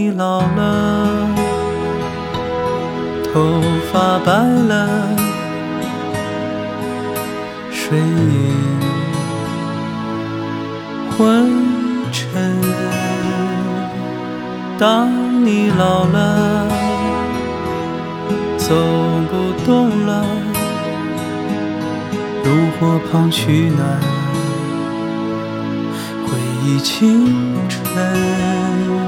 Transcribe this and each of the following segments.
你老了，头发白了，睡意昏沉。当你老了，走不动了，炉火旁取暖，回忆青春。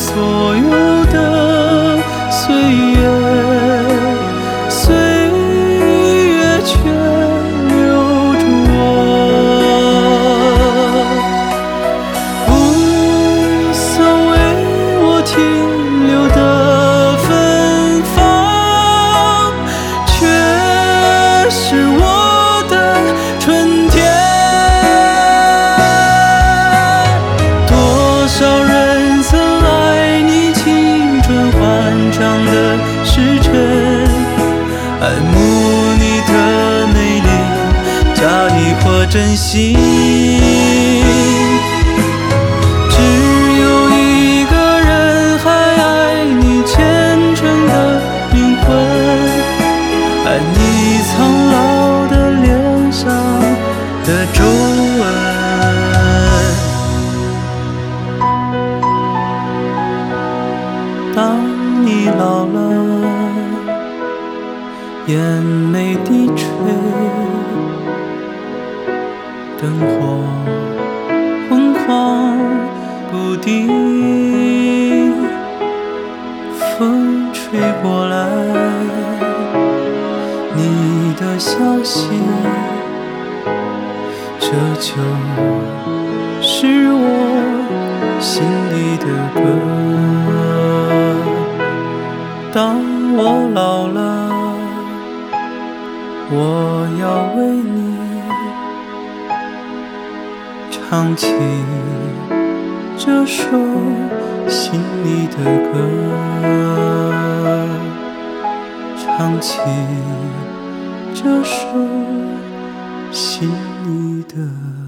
所有真心。只有一个人还爱你虔诚的灵魂，爱你苍老的脸上的皱纹。当你老了，眼灯火昏黄不定，风吹过来，你的消息，这就是我心里的歌。当我老了，我要为你唱起这首心里的歌，唱起这首心里的。